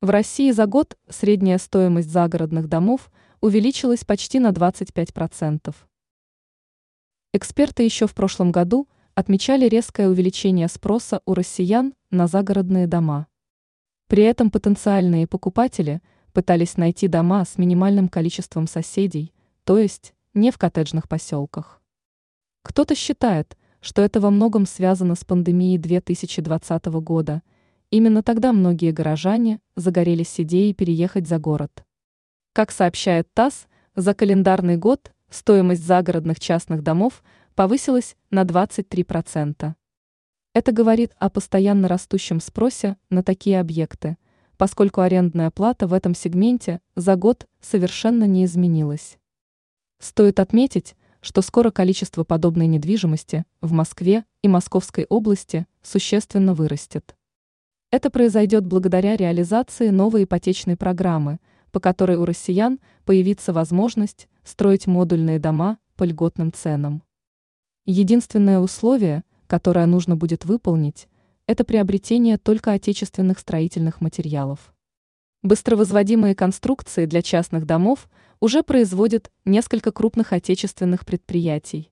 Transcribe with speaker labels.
Speaker 1: В России за год средняя стоимость загородных домов увеличилась почти на 25%. Эксперты еще в прошлом году отмечали резкое увеличение спроса у россиян на загородные дома. При этом потенциальные покупатели пытались найти дома с минимальным количеством соседей, то есть не в коттеджных поселках. Кто-то считает, что это во многом связано с пандемией 2020 года – Именно тогда многие горожане загорелись идеей переехать за город. Как сообщает ТАСС, за календарный год стоимость загородных частных домов повысилась на 23%. Это говорит о постоянно растущем спросе на такие объекты, поскольку арендная плата в этом сегменте за год совершенно не изменилась. Стоит отметить, что скоро количество подобной недвижимости в Москве и Московской области существенно вырастет. Это произойдет благодаря реализации новой ипотечной программы, по которой у россиян появится возможность строить модульные дома по льготным ценам. Единственное условие, которое нужно будет выполнить, это приобретение только отечественных строительных материалов. Быстровозводимые конструкции для частных домов уже производят несколько крупных отечественных предприятий.